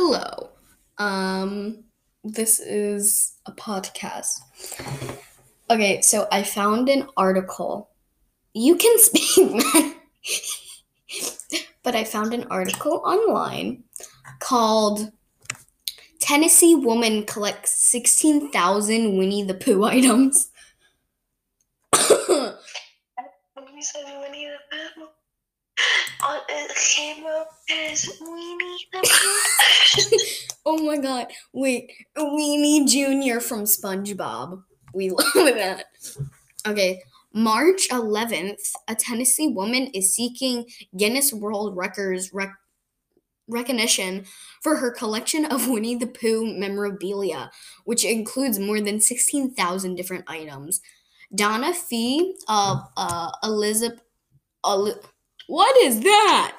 Hello. Um, this is a podcast. Okay, so I found an article. You can speak, man. but I found an article online called Tennessee Woman Collects 16,000 Winnie the Pooh items. Winnie the Pooh. It came up as Winnie the Pooh. Oh my god. Wait, Weenie Jr. from SpongeBob. We love that. Okay, March 11th, a Tennessee woman is seeking Guinness World Records rec- recognition for her collection of Winnie the Pooh memorabilia, which includes more than 16,000 different items. Donna Fee of uh, Elizabeth. Eli- what is that?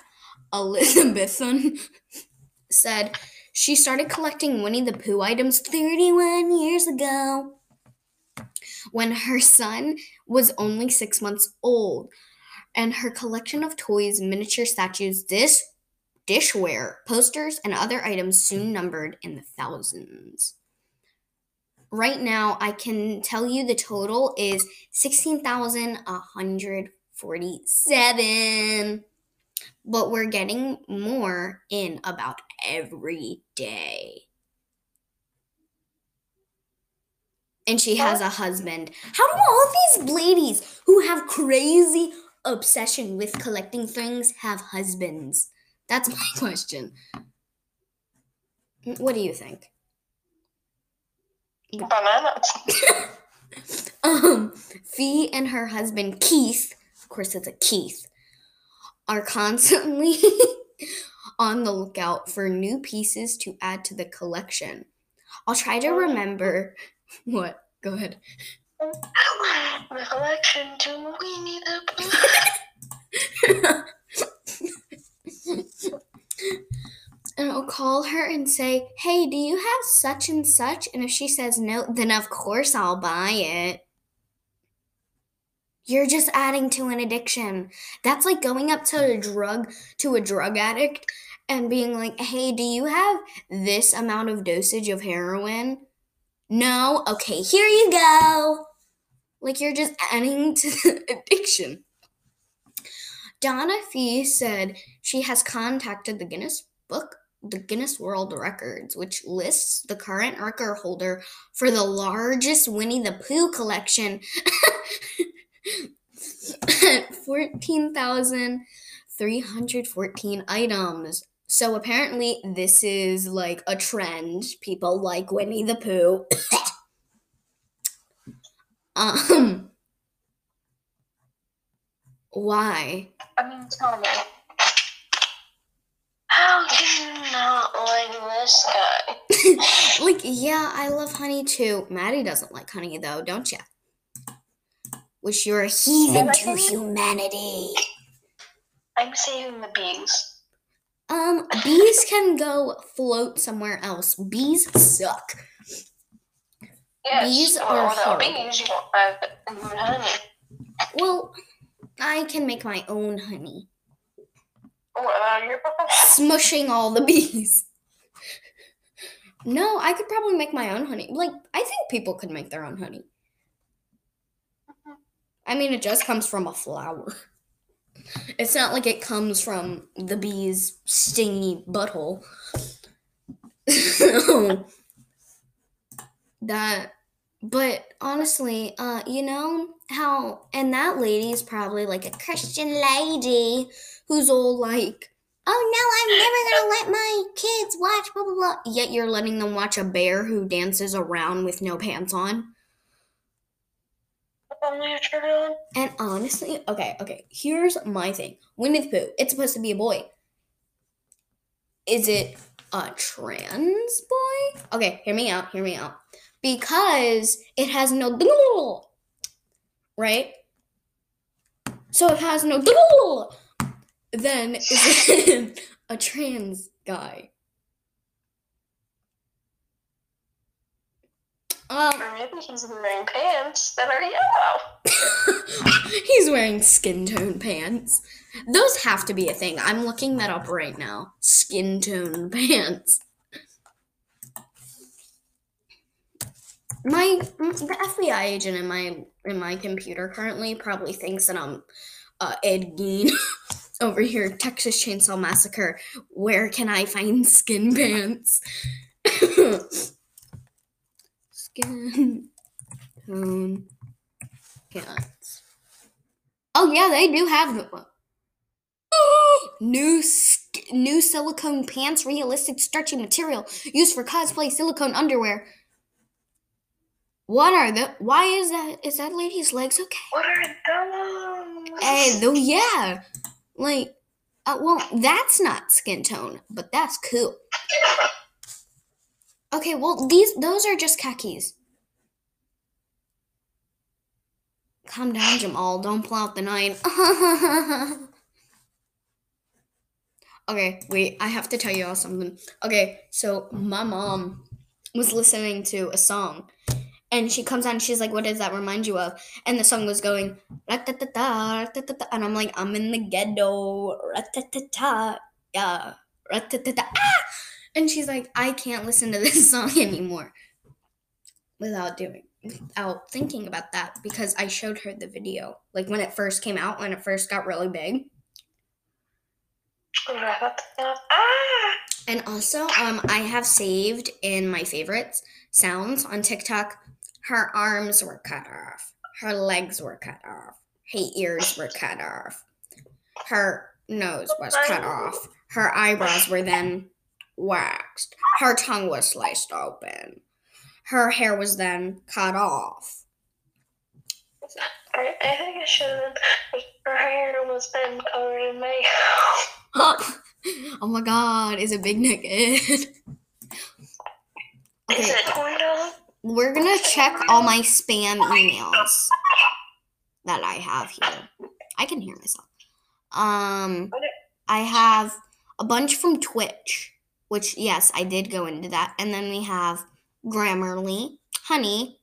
Elizabethan said she started collecting Winnie the Pooh items 31 years ago when her son was only six months old. And her collection of toys, miniature statues, dish, dishware, posters, and other items soon numbered in the thousands. Right now, I can tell you the total is 16,147. But we're getting more in about every day. And she has a husband. How do all these ladies who have crazy obsession with collecting things have husbands? That's my question. What do you think? Bananas. Um, Fee and her husband Keith, of course it's a Keith, are constantly on the lookout for new pieces to add to the collection. I'll try to remember what. Go ahead. The collection to Winnie the Pooh. and I'll call her and say, Hey, do you have such and such? And if she says no, then of course I'll buy it. You're just adding to an addiction. That's like going up to a drug to a drug addict and being like, "Hey, do you have this amount of dosage of heroin?" No. Okay, here you go. Like you're just adding to the addiction. Donna Fee said she has contacted the Guinness Book, the Guinness World Records, which lists the current record holder for the largest Winnie the Pooh collection 14,314 items. So apparently, this is like a trend. People like Winnie the Pooh. um, why? I mean, tell me. How can you not like this guy? like, yeah, I love honey too. Maddie doesn't like honey though, don't you? Wish you're a heathen to humanity. I'm saving the bees. Um, bees can go float somewhere else. Bees suck. Yes, Bees well, are horrible. bees, you won't have any honey. Well, I can make my own honey, about your smushing all the bees. No, I could probably make my own honey. Like, I think people could make their own honey. I mean, it just comes from a flower. It's not like it comes from the bee's stingy butthole. That, but honestly, uh, you know how, and that lady's probably like a Christian lady who's all like, oh no, I'm never gonna let my kids watch blah blah blah. Yet you're letting them watch a bear who dances around with no pants on. And honestly, okay, okay, here's my thing. Winnie the Pooh, it's supposed to be a boy. Is it a trans boy? Okay, hear me out, hear me out. Because it has no right? So it has no then is it a trans guy? Um, or maybe he's wearing pants that are yellow. he's wearing skin tone pants. Those have to be a thing. I'm looking that up right now. Skin tone pants. My the FBI agent in my in my computer currently probably thinks that I'm uh, Ed Gein over here. Texas Chainsaw Massacre. Where can I find skin pants? Skin tone pants. Oh yeah, they do have them. new sk- new silicone pants, realistic stretchy material used for cosplay silicone underwear. What are the? Why is that? Is that lady's legs okay? What are those? Hey, though, yeah, like, uh, well, that's not skin tone, but that's cool. Okay, well, these those are just khakis. Calm down, Jamal. Don't pull out the nine. okay, wait. I have to tell you all something. Okay, so my mom was listening to a song, and she comes on. And she's like, "What does that remind you of?" And the song was going, "Ra-ta-ta-ta, ra-ta-ta-ta," and I'm like, "I'm in the ghetto." Ra-ta-ta-ta, yeah, ra-ta-ta-ta, ah! And she's like, "I can't listen to this song anymore without doing." Without thinking about that because I showed her the video like when it first came out when it first got really big Ah! And also, um, I have saved in my favorites sounds on TikTok. Her arms were cut off. Her legs were cut off. Her ears were cut off. Her nose was cut off. Her eyebrows were then waxed. Her tongue was sliced open. Her hair was then cut off. I, I think I should have. Her hair was been covered in makeup. oh my god, is it big naked? Is Okay, it torn up? we're gonna check all my spam emails that I have here. I can hear myself. Um, I have a bunch from Twitch, which yes, I did go into that, and then we have Grammarly, Honey,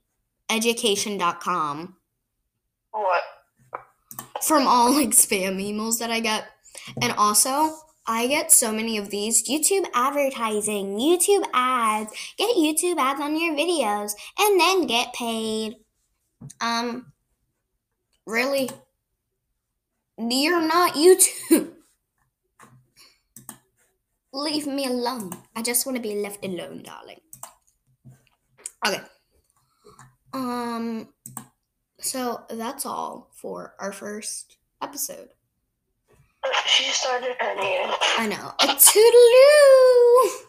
Education.com What? from all like spam emails that I get, and also. I get so many of these YouTube advertising, YouTube ads. Get YouTube ads on your videos and then get paid. Um, really? You're not YouTube. Leave me alone. I just want to be left alone, darling. Okay. Um, so that's all for our first episode. She started her name. I know. A toodaloo!